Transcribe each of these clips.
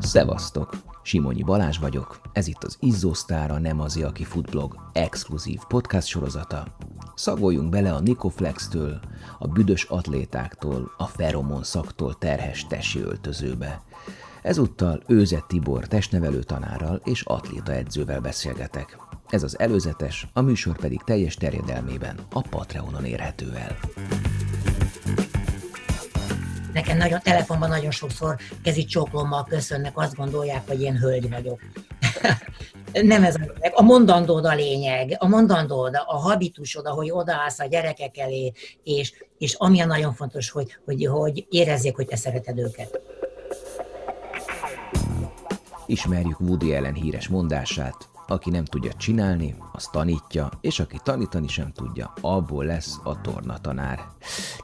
Szevasztok! Simonyi Balázs vagyok, ez itt az Izzósztára nem az, aki futblog exkluzív podcast sorozata. Szagoljunk bele a Nikoflex-től, a büdös atlétáktól, a feromon szaktól terhes tesi öltözőbe. Ezúttal Őzet Tibor testnevelő tanárral és atléta edzővel beszélgetek. Ez az előzetes, a műsor pedig teljes terjedelmében a Patreonon érhető el. Nekem nagyon, telefonban nagyon sokszor kezi csóklommal köszönnek, azt gondolják, hogy én hölgy vagyok. Nem ez a lényeg. A mondandód a lényeg. A mondandód, a habitusod, ahogy odaállsz a gyerekek elé, és, és ami a nagyon fontos, hogy, hogy, hogy érezzék, hogy te szereted őket. Ismerjük Woody ellen híres mondását, aki nem tudja csinálni, az tanítja, és aki tanítani sem tudja, abból lesz a tornatanár.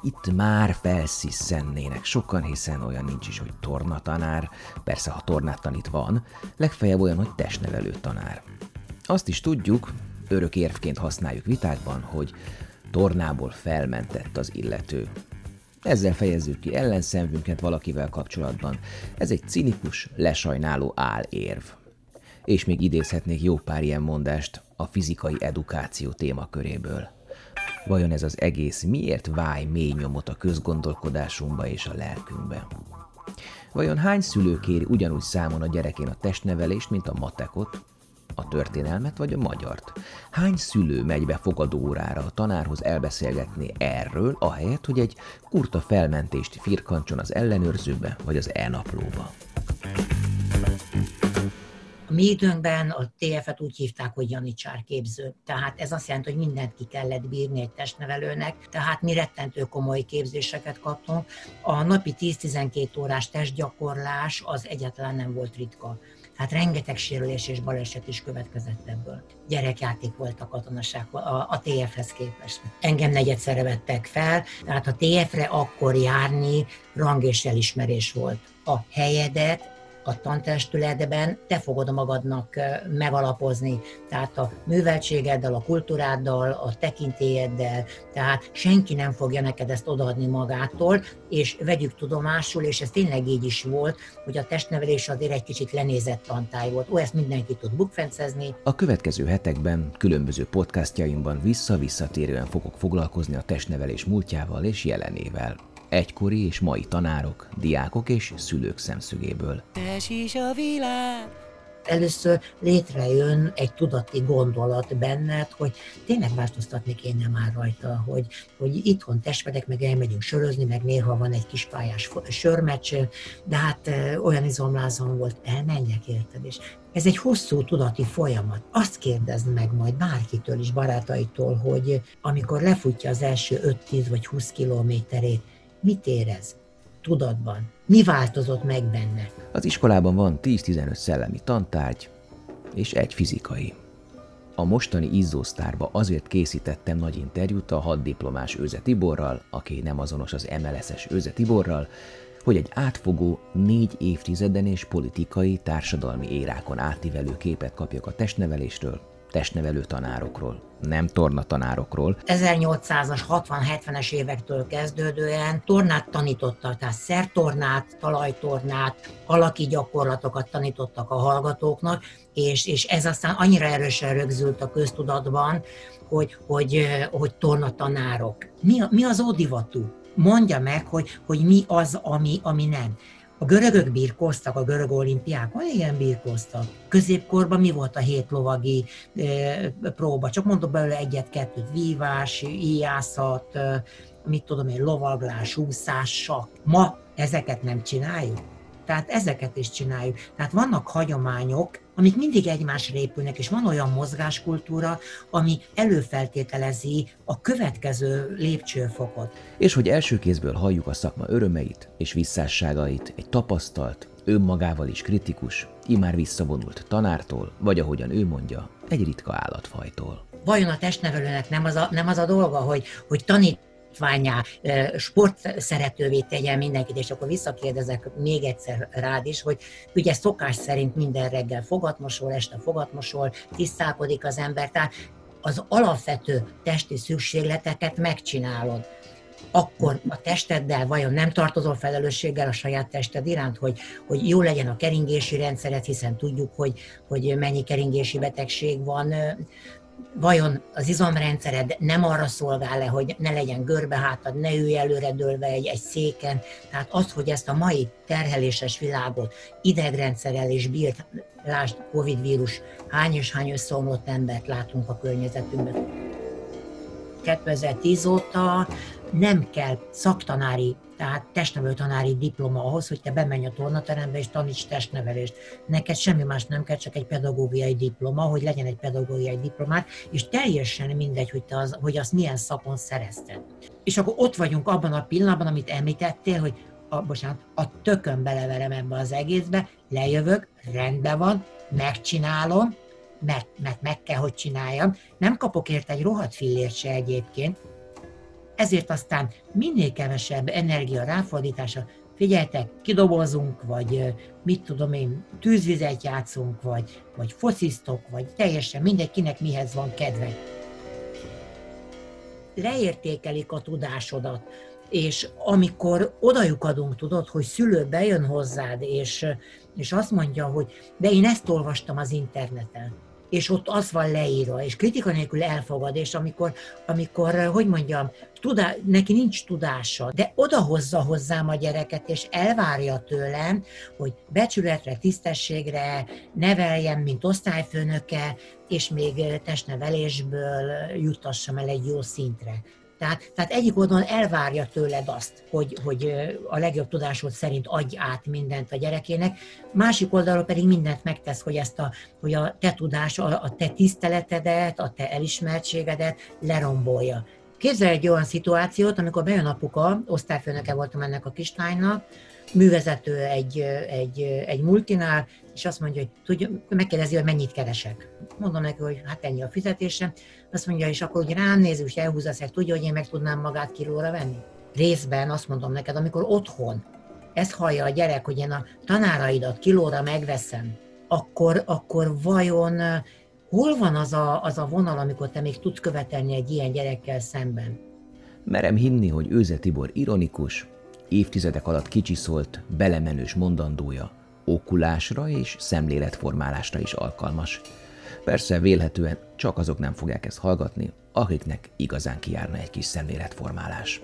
Itt már felsziszennének sokan, hiszen olyan nincs is, hogy tornatanár, persze ha tornát tanít van, legfeljebb olyan, hogy testnevelő tanár. Azt is tudjuk, örök érvként használjuk vitákban, hogy tornából felmentett az illető. Ezzel fejezzük ki ellenszemvünket valakivel kapcsolatban. Ez egy cinikus, lesajnáló álérv és még idézhetnék jó pár ilyen mondást a fizikai edukáció témaköréből. Vajon ez az egész miért váj mély nyomot a közgondolkodásunkba és a lelkünkbe? Vajon hány szülő kéri ugyanúgy számon a gyerekén a testnevelést, mint a matekot, a történelmet vagy a magyart? Hány szülő megy be fogadóórára a tanárhoz elbeszélgetni erről, ahelyett, hogy egy kurta felmentést firkancson az ellenőrzőbe vagy az e-naplóba? Mi időnkben a TF-et úgy hívták, hogy janicsár képző. Tehát ez azt jelenti, hogy mindent ki kellett bírni egy testnevelőnek, tehát mi rettentő komoly képzéseket kaptunk. A napi 10-12 órás testgyakorlás az egyáltalán nem volt ritka. Hát rengeteg sérülés és baleset is következett ebből. Gyerekjáték volt a katonaság a, a TF-hez képest. Engem negyedszerre vettek fel, tehát a TF-re akkor járni rang és elismerés volt. A helyedet a tantestületben te fogod magadnak megalapozni, tehát a műveltségeddel, a kultúráddal, a tekintélyeddel, tehát senki nem fogja neked ezt odaadni magától, és vegyük tudomásul, és ez tényleg így is volt, hogy a testnevelés azért egy kicsit lenézett tantály volt. Ó, ezt mindenki tud bukfencezni. A következő hetekben különböző podcastjaimban vissza-visszatérően fogok foglalkozni a testnevelés múltjával és jelenével egykori és mai tanárok, diákok és szülők szemszögéből. is a világ, először létrejön egy tudati gondolat benned, hogy tényleg változtatni kéne már rajta, hogy, hogy itthon testvedek, meg elmegyünk sörözni, meg néha van egy kis pályás sörmeccs, de hát olyan izomlázom volt, elmenjek érted, és ez egy hosszú tudati folyamat. Azt kérdezd meg majd bárkitől is, barátaitól, hogy amikor lefutja az első 5-10 vagy 20 kilométerét, mit érez tudatban? Mi változott meg benne? Az iskolában van 10-15 szellemi tantárgy, és egy fizikai. A mostani izzósztárba azért készítettem nagy interjút a hat diplomás Őze Tiborral, aki nem azonos az MLS-es Őze Tiborral, hogy egy átfogó, négy évtizeden és politikai, társadalmi érákon átívelő képet kapjak a testnevelésről, testnevelő tanárokról, nem tornatanárokról. 1800-as, 60-70-es évektől kezdődően tornát tanítottak, tehát szertornát, talajtornát, alaki gyakorlatokat tanítottak a hallgatóknak, és, és ez aztán annyira erősen rögzült a köztudatban, hogy, hogy, hogy tornatanárok. Mi, mi az ódivatú? Mondja meg, hogy, hogy mi az, ami, ami nem. A görögök birkoztak, a görög olimpiákon, igen, birkoztak. Középkorban mi volt a hét lovagi próba? Csak mondok belőle egyet-kettőt, vívás, íjászat, mit tudom én, lovaglás, úszás, sak. Ma ezeket nem csináljuk. Tehát ezeket is csináljuk. Tehát vannak hagyományok, amik mindig egymásra épülnek, és van olyan mozgáskultúra, ami előfeltételezi a következő lépcsőfokot. És hogy első kézből halljuk a szakma örömeit és visszásságait egy tapasztalt, önmagával is kritikus, imár visszavonult tanártól, vagy ahogyan ő mondja, egy ritka állatfajtól. Vajon a testnevelőnek nem az a, nem az a dolga, hogy, hogy tanít tanítványá, sportszeretővé tegyen mindenkit, és akkor visszakérdezek még egyszer rád is, hogy ugye szokás szerint minden reggel fogatmosol, este fogatmosol, tisztálkodik az ember, tehát az alapvető testi szükségleteket megcsinálod. akkor a testeddel vajon nem tartozol felelősséggel a saját tested iránt, hogy, hogy jó legyen a keringési rendszeret, hiszen tudjuk, hogy, hogy mennyi keringési betegség van, vajon az izomrendszered nem arra szolgál-e, hogy ne legyen görbehátad, ne ülj előre dőlve egy, egy széken. Tehát az, hogy ezt a mai terheléses világot idegrendszerrel is bírt, lásd, Covid vírus, hány és hány összeomlott embert látunk a környezetünkben. 2010 óta nem kell szaktanári, tehát testnevelő tanári diploma ahhoz, hogy te bemenj a tornaterembe és taníts testnevelést. Neked semmi más nem kell, csak egy pedagógiai diploma, hogy legyen egy pedagógiai diplomát, és teljesen mindegy, hogy, te az, hogy azt milyen szakon szerezted. És akkor ott vagyunk abban a pillanatban, amit említettél, hogy a, bocsánat, a tökön beleverem ebbe az egészbe, lejövök, rendben van, megcsinálom, mert, mert meg kell, hogy csináljam. Nem kapok érte egy rohadt fillért se egyébként, ezért aztán minél kevesebb energia ráfordítása, figyeltek, kidobozunk, vagy mit tudom én, tűzvizet játszunk, vagy, vagy focisztok, vagy teljesen mindegy, kinek mihez van kedve. Leértékelik a tudásodat, és amikor odajuk adunk, tudod, hogy szülő bejön hozzád, és, és azt mondja, hogy de én ezt olvastam az interneten, és ott az van leírva, és kritika nélkül elfogad, és amikor, amikor hogy mondjam, tudá, neki nincs tudása, de odahozza hozzám a gyereket, és elvárja tőlem, hogy becsületre, tisztességre neveljem, mint osztályfőnöke, és még testnevelésből juttassam el egy jó szintre. Tehát, tehát egyik oldalon elvárja tőled azt, hogy, hogy a legjobb tudásod szerint adj át mindent a gyerekének, másik oldalról pedig mindent megtesz, hogy ezt a, hogy a te tudás, a, a te tiszteletedet, a te elismertségedet lerombolja. Képzelj egy olyan szituációt, amikor bejön apuka, osztályfőnöke voltam ennek a kislánynak, művezető egy, egy, egy multinál, és azt mondja, hogy tudja, megkérdezi, hogy mennyit keresek. Mondom neki, hogy hát ennyi a fizetésem. Azt mondja, és akkor hogy rám néz, és elhúzza hogy tudja, hogy én meg tudnám magát kilóra venni? Részben azt mondom neked, amikor otthon ezt hallja a gyerek, hogy én a tanáraidat kilóra megveszem, akkor, akkor vajon hol van az a, az a vonal, amikor te még tudsz követelni egy ilyen gyerekkel szemben? Merem hinni, hogy Őze Tibor ironikus, évtizedek alatt kicsiszolt, belemenős mondandója okulásra és szemléletformálásra is alkalmas. Persze vélhetően csak azok nem fogják ezt hallgatni, akiknek igazán kijárna egy kis szemléletformálás.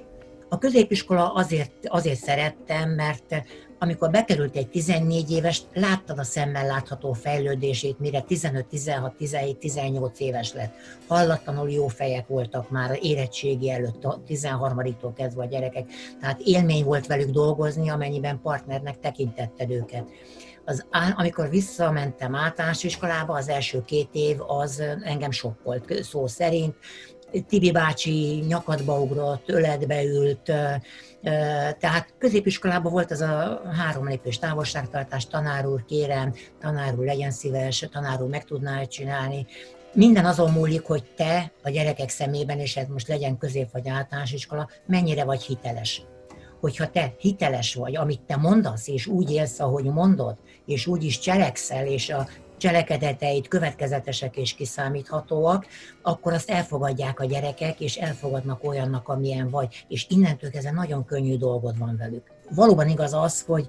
A középiskola azért, azért szerettem, mert amikor bekerült egy 14 éves, láttad a szemmel látható fejlődését, mire 15, 16, 17, 18 éves lett. Hallatlanul jó fejek voltak már érettségi előtt, a 13-tól kezdve a gyerekek. Tehát élmény volt velük dolgozni, amennyiben partnernek tekintetted őket. Az, amikor visszamentem általános iskolába, az első két év az engem sokkolt szó szerint. Tibi bácsi nyakadba ugrott, öletbe ült, tehát középiskolában volt az a három lépés távolságtartás, tanár úr, kérem, tanár úr, legyen szíves, tanár úr, meg tudná csinálni. Minden azon múlik, hogy te a gyerekek szemében, és ez most legyen közép vagy általános iskola, mennyire vagy hiteles. Hogyha te hiteles vagy, amit te mondasz, és úgy élsz, ahogy mondod, és úgy is cselekszel, és a cselekedeteid következetesek és kiszámíthatóak, akkor azt elfogadják a gyerekek, és elfogadnak olyannak, amilyen vagy, és innentől kezdve nagyon könnyű dolgod van velük. Valóban igaz az, hogy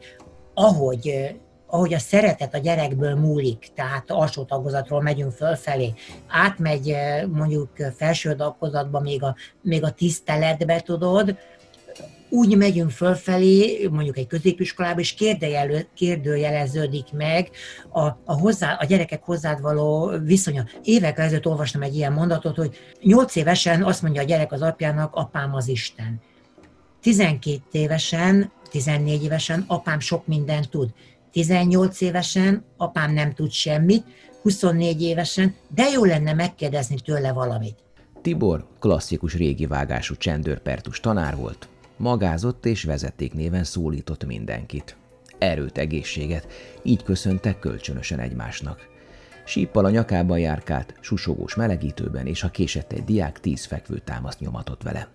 ahogy ahogy a szeretet a gyerekből múlik, tehát alsó tagozatról megyünk fölfelé, átmegy mondjuk felső tagozatba, még a, még a tiszteletbe tudod, úgy megyünk fölfelé, mondjuk egy középiskolába, és kérdőjeleződik meg a, a, hozzá, a gyerekek hozzád való viszonya. Évek ezelőtt olvastam egy ilyen mondatot, hogy nyolc évesen azt mondja a gyerek az apjának, apám az Isten. 12 évesen, 14 évesen apám sok mindent tud. 18 évesen apám nem tud semmit, 24 évesen, de jó lenne megkérdezni tőle valamit. Tibor klasszikus régi vágású csendőrpertus tanár volt, magázott és vezeték néven szólított mindenkit. Erőt, egészséget, így köszöntek kölcsönösen egymásnak. Síppal a nyakában járkált, susogós melegítőben, és ha késett egy diák, tíz fekvő támaszt nyomatott vele.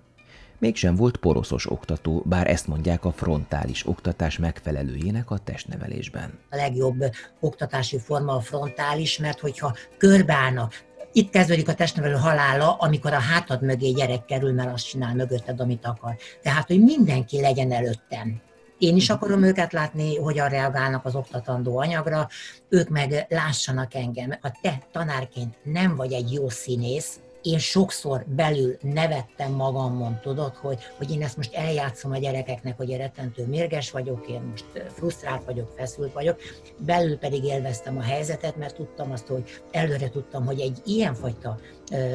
Mégsem volt poroszos oktató, bár ezt mondják a frontális oktatás megfelelőjének a testnevelésben. A legjobb oktatási forma a frontális, mert hogyha körbeállnak, Itt kezdődik a testnevelő halála, amikor a hátad mögé gyerek kerül, mert azt csinál mögötted, amit akar. Tehát, hogy mindenki legyen előttem. Én is akarom őket látni, hogyan reagálnak az oktatandó anyagra, ők meg lássanak engem. Ha te tanárként nem vagy egy jó színész, én sokszor belül nevettem magamon, tudod, hogy, hogy én ezt most eljátszom a gyerekeknek, hogy én rettentő mérges vagyok, én most frusztrált vagyok, feszült vagyok, belül pedig élveztem a helyzetet, mert tudtam azt, hogy előre tudtam, hogy egy ilyenfajta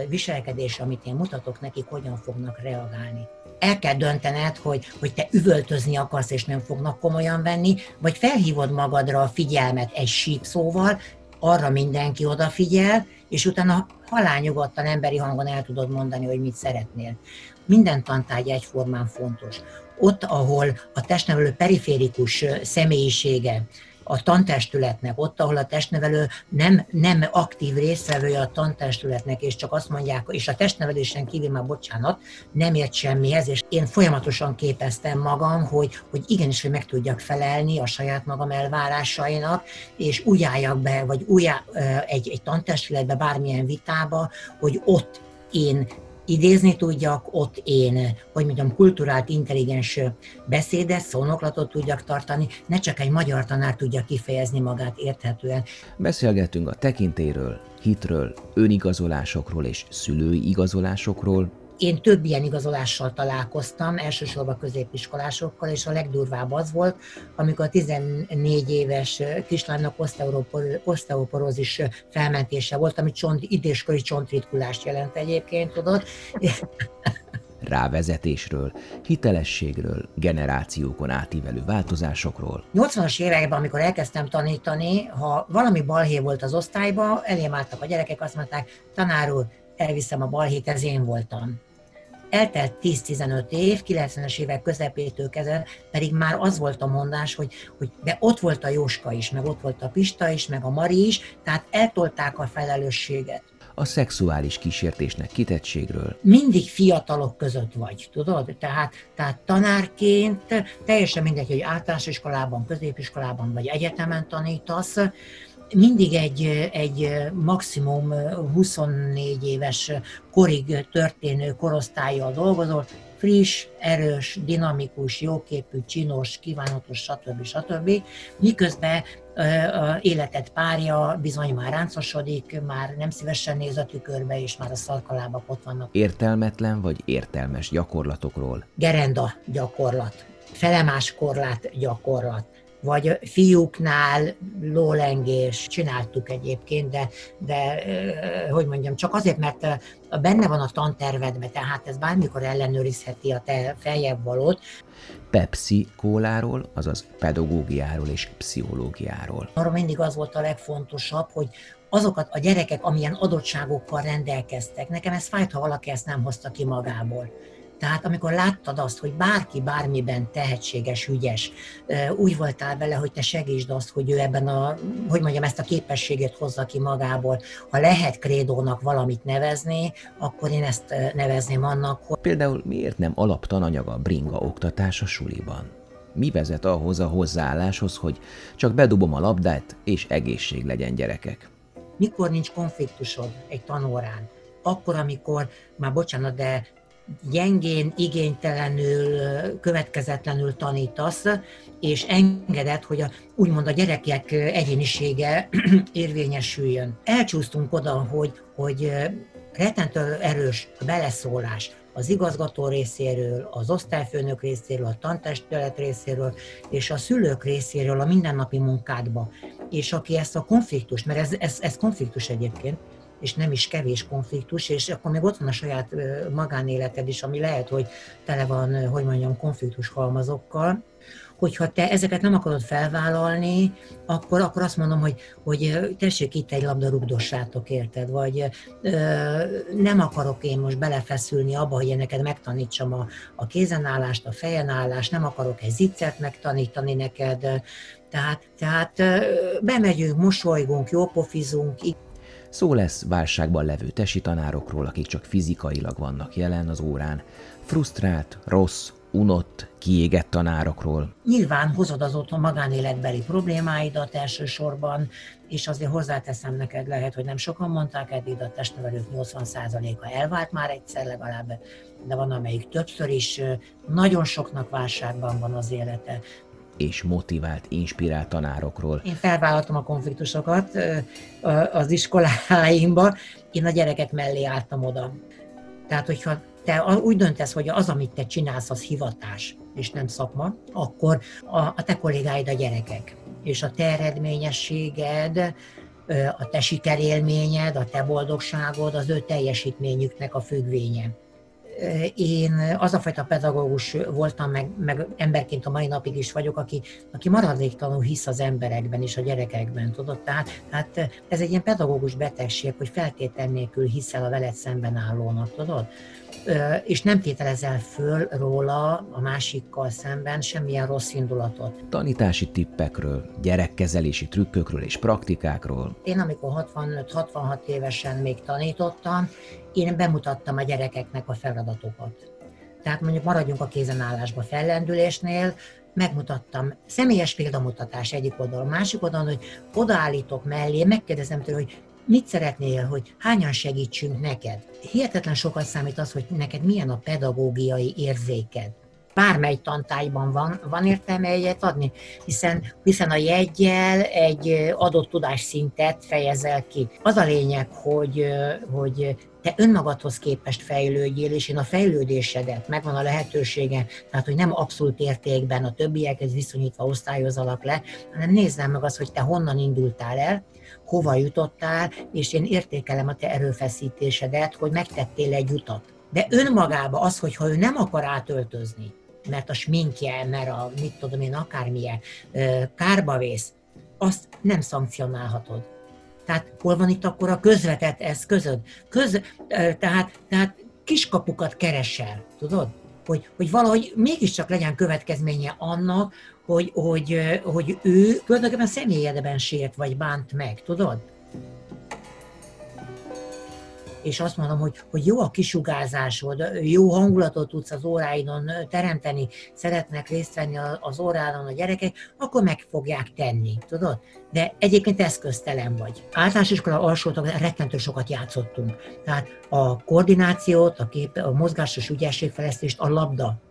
viselkedés, amit én mutatok nekik, hogyan fognak reagálni. El kell döntened, hogy, hogy te üvöltözni akarsz, és nem fognak komolyan venni, vagy felhívod magadra a figyelmet egy sípszóval, arra mindenki odafigyel, és utána halálnyugodtan emberi hangon el tudod mondani, hogy mit szeretnél. Minden tantárgy egyformán fontos. Ott, ahol a testnevelő periférikus személyisége, a tantestületnek, ott, ahol a testnevelő nem, nem aktív résztvevője a tantestületnek, és csak azt mondják, és a testnevelésen kívül már bocsánat, nem ért semmihez, és én folyamatosan képeztem magam, hogy, hogy igenis, hogy meg tudjak felelni a saját magam elvárásainak, és úgy álljak be, vagy úgy egy, egy tantestületbe, bármilyen vitába, hogy ott én idézni tudjak, ott én, hogy mondjam, kulturált, intelligens beszédet, szónoklatot tudjak tartani, ne csak egy magyar tanár tudja kifejezni magát érthetően. Beszélgetünk a tekintéről, hitről, önigazolásokról és szülői igazolásokról, én több ilyen igazolással találkoztam, elsősorban középiskolásokkal, és a legdurvább az volt, amikor a 14 éves kislánynak oszteoporózis felmentése volt, ami csont, időskori csontritkulást jelent egyébként, tudod. rávezetésről, hitelességről, generációkon átívelő változásokról. 80-as években, amikor elkezdtem tanítani, ha valami balhé volt az osztályba, elém álltak a gyerekek, azt mondták, tanár úr, elviszem a balhét, ez én voltam. Eltelt 10-15 év, 90-es évek közepétől kezdve, pedig már az volt a mondás, hogy, hogy de ott volt a Jóska is, meg ott volt a Pista is, meg a Mari is, tehát eltolták a felelősséget a szexuális kísértésnek kitettségről. Mindig fiatalok között vagy, tudod? Tehát, tehát tanárként teljesen mindegy, hogy általános iskolában, középiskolában vagy egyetemen tanítasz, mindig egy, egy maximum 24 éves korig történő korosztályjal dolgozol, friss, erős, dinamikus, jóképű, csinos, kívánatos, stb. stb. Miközben a életet párja bizony már ráncosodik, már nem szívesen néz a tükörbe, és már a szarkalábak ott vannak. Értelmetlen vagy értelmes gyakorlatokról? Gerenda gyakorlat, felemás korlát gyakorlat, vagy fiúknál lólengés csináltuk egyébként, de, de hogy mondjam, csak azért, mert benne van a tantervedbe, tehát ez bármikor ellenőrizheti a te feljebb valót. Pepsi kóláról, azaz pedagógiáról és pszichológiáról. Arra mindig az volt a legfontosabb, hogy azokat a gyerekek, amilyen adottságokkal rendelkeztek. Nekem ez fájt, ha valaki ezt nem hozta ki magából. Tehát amikor láttad azt, hogy bárki bármiben tehetséges, ügyes, úgy voltál vele, hogy te segítsd azt, hogy ő ebben a, hogy mondjam, ezt a képességet hozza ki magából. Ha lehet krédónak valamit nevezni, akkor én ezt nevezném annak, hogy... Például miért nem alaptananyag a bringa oktatás a suliban? Mi vezet ahhoz a hozzáálláshoz, hogy csak bedobom a labdát, és egészség legyen gyerekek? Mikor nincs konfliktusod egy tanórán? Akkor, amikor, már bocsánat, de gyengén, igénytelenül, következetlenül tanítasz, és engedett, hogy a, úgymond a gyerekek egyénisége érvényesüljön. Elcsúsztunk oda, hogy, hogy rettentő erős a beleszólás az igazgató részéről, az osztályfőnök részéről, a tantestület részéről, és a szülők részéről a mindennapi munkádba. És aki ezt a konfliktust, mert ez, ez, ez konfliktus egyébként, és nem is kevés konfliktus, és akkor még ott van a saját magánéleted is, ami lehet, hogy tele van, hogy mondjam, konfliktus halmazokkal, hogyha te ezeket nem akarod felvállalni, akkor, akkor azt mondom, hogy, hogy tessék itt egy labda rugdossátok, érted? Vagy ö, nem akarok én most belefeszülni abba, hogy én neked megtanítsam a, a kézenállást, a fejenállást, nem akarok egy ziccert megtanítani neked, tehát, tehát bemegyünk, mosolygunk, jópofizunk, Szó lesz válságban levő tesi tanárokról, akik csak fizikailag vannak jelen az órán, frusztrált, rossz, unott, kiégett tanárokról. Nyilván hozod az otthon magánéletbeli problémáidat elsősorban, és azért hozzáteszem neked, lehet, hogy nem sokan mondták eddig, a testnevelők 80%-a elvált már egyszer legalább, de van amelyik többször is. Nagyon soknak válságban van az élete és motivált, inspirált tanárokról. Én felvállaltam a konfliktusokat az iskoláimba, én a gyerekek mellé álltam oda. Tehát, hogyha te úgy döntesz, hogy az, amit te csinálsz, az hivatás, és nem szakma, akkor a, a te kollégáid a gyerekek. És a te eredményességed, a te sikerélményed, a te boldogságod az ő teljesítményüknek a függvénye én az a fajta pedagógus voltam, meg, meg emberként a mai napig is vagyok, aki, aki maradéktalanul hisz az emberekben és a gyerekekben, tudod? Tehát, tehát ez egy ilyen pedagógus betegség, hogy feltétel nélkül hiszel a veled szemben állónak, tudod? És nem tételezel föl róla a másikkal szemben semmilyen rossz indulatot. Tanítási tippekről, gyerekkezelési trükkökről és praktikákról. Én amikor 65-66 évesen még tanítottam, én bemutattam a gyerekeknek a feladatokat. Tehát mondjuk maradjunk a kézenállásba fellendülésnél, megmutattam, személyes példamutatás egyik oldalon, másik oldalon, hogy odaállítok mellé, megkérdezem tőle, hogy mit szeretnél, hogy hányan segítsünk neked? Hihetetlen sokat számít az, hogy neked milyen a pedagógiai érzéked. Bármely tantályban van, van értelme egyet adni, hiszen, hiszen a jegyel egy adott tudásszintet fejezel ki. Az a lényeg, hogy, hogy te önmagadhoz képest fejlődjél, és én a fejlődésedet, megvan a lehetősége, tehát hogy nem abszolút értékben a többiekhez viszonyítva osztályozalak le, hanem nézzem meg azt, hogy te honnan indultál el, hova jutottál, és én értékelem a te erőfeszítésedet, hogy megtettél egy utat. De önmagába az, hogyha ő nem akar átöltözni, mert a sminkje, mert a mit tudom én, akármilyen kárba vész, azt nem szankcionálhatod. Tehát hol van itt akkor a közvetett eszközöd? Köz, tehát, tehát kiskapukat keresel, tudod? Hogy, hogy valahogy mégiscsak legyen következménye annak, hogy, hogy, hogy ő tulajdonképpen személyedben sért vagy bánt meg, tudod? És azt mondom, hogy, hogy jó a kisugárzásod, jó hangulatot tudsz az óráidon teremteni, szeretnek részt venni az órádon a gyerekek, akkor meg fogják tenni, tudod? De egyébként eszköztelen vagy. Általános iskola alsótak rettentő sokat játszottunk. Tehát a koordinációt, a, kép, a mozgásos ügyességfejlesztést, a labda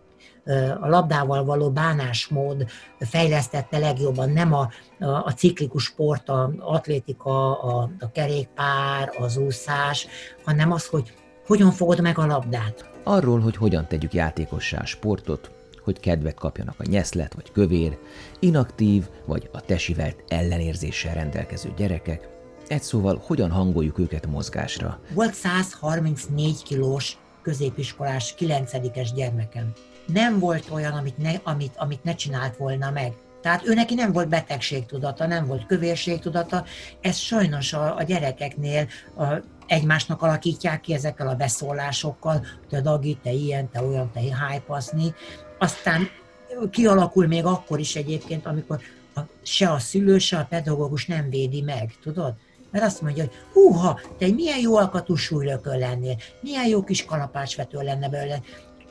a labdával való bánásmód fejlesztette legjobban, nem a, a, a ciklikus sport, a atlétika, a, a kerékpár, az úszás, hanem az, hogy hogyan fogod meg a labdát. Arról, hogy hogyan tegyük játékossá a sportot, hogy kedvet kapjanak a nyeszlet vagy kövér, inaktív vagy a tesivelt ellenérzéssel rendelkező gyerekek, egy szóval hogyan hangoljuk őket mozgásra. Volt 134 kilós középiskolás 9-es gyermekem nem volt olyan, amit ne, amit, amit ne csinált volna meg. Tehát ő neki nem volt betegségtudata, nem volt kövérségtudata, ez sajnos a, a gyerekeknél a, egymásnak alakítják ki ezekkel a beszólásokkal, te Dagi, te ilyen, te olyan, te hájpaszni. Aztán kialakul még akkor is egyébként, amikor a, se a szülő, se a pedagógus nem védi meg, tudod? Mert azt mondja, hogy húha, te milyen jó alkatú súlylökön lennél, milyen jó kis kalapácsvető lenne belőle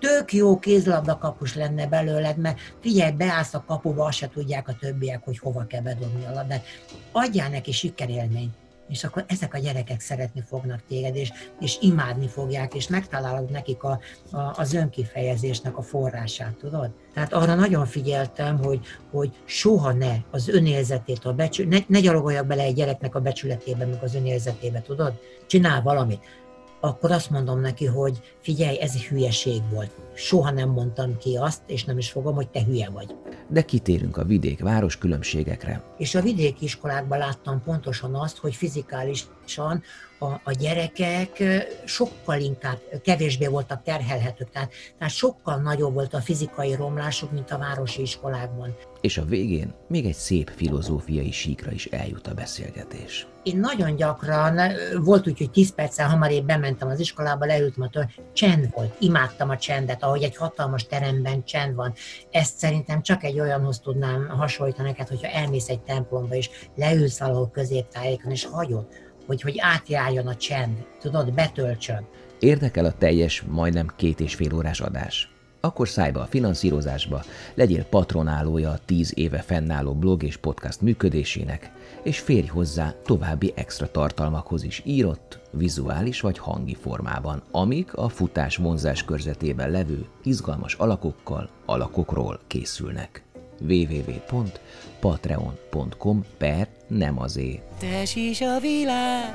tök jó kézlabda kapus lenne belőled, mert figyelj, beállsz a kapuba, azt se tudják a többiek, hogy hova kell bedobni a labdát. Adjál neki sikerélményt és akkor ezek a gyerekek szeretni fognak téged, és, és imádni fogják, és megtalálod nekik a, a, az önkifejezésnek a forrását, tudod? Tehát arra nagyon figyeltem, hogy, hogy soha ne az önérzetét, a becsül, ne, ne gyalogoljak bele egy gyereknek a becsületébe, meg az önérzetébe, tudod? Csinál valamit akkor azt mondom neki, hogy figyelj, ez egy hülyeség volt. Soha nem mondtam ki azt, és nem is fogom, hogy te hülye vagy. De kitérünk a vidék-város különbségekre. És a vidéki iskolákban láttam pontosan azt, hogy fizikálisan a, a gyerekek sokkal inkább, kevésbé voltak terhelhetők, tehát, tehát sokkal nagyobb volt a fizikai romlásuk, mint a városi iskolákban. És a végén még egy szép filozófiai síkra is eljut a beszélgetés. Én nagyon gyakran, volt úgy, hogy 10 perccel hamarabb bementem az iskolába, leültem a tör, csend volt, imádtam a csendet, ahogy egy hatalmas teremben csend van. Ezt szerintem csak egy olyanhoz tudnám hasonlítani neked, hogyha elmész egy templomba, és leülsz valahol középtájékon, és hagyod, hogy, hogy átjárjon a csend, tudod, betöltsön. Érdekel a teljes, majdnem két és fél órás adás. akkor szállj be a finanszírozásba, legyél patronálója a 10 éve fennálló blog és podcast működésének, és férj hozzá további extra tartalmakhoz is írott, vizuális vagy hangi formában, amik a futás vonzás körzetében levő izgalmas alakokkal, alakokról készülnek www.patreon.com per nem azé. Te is a világ,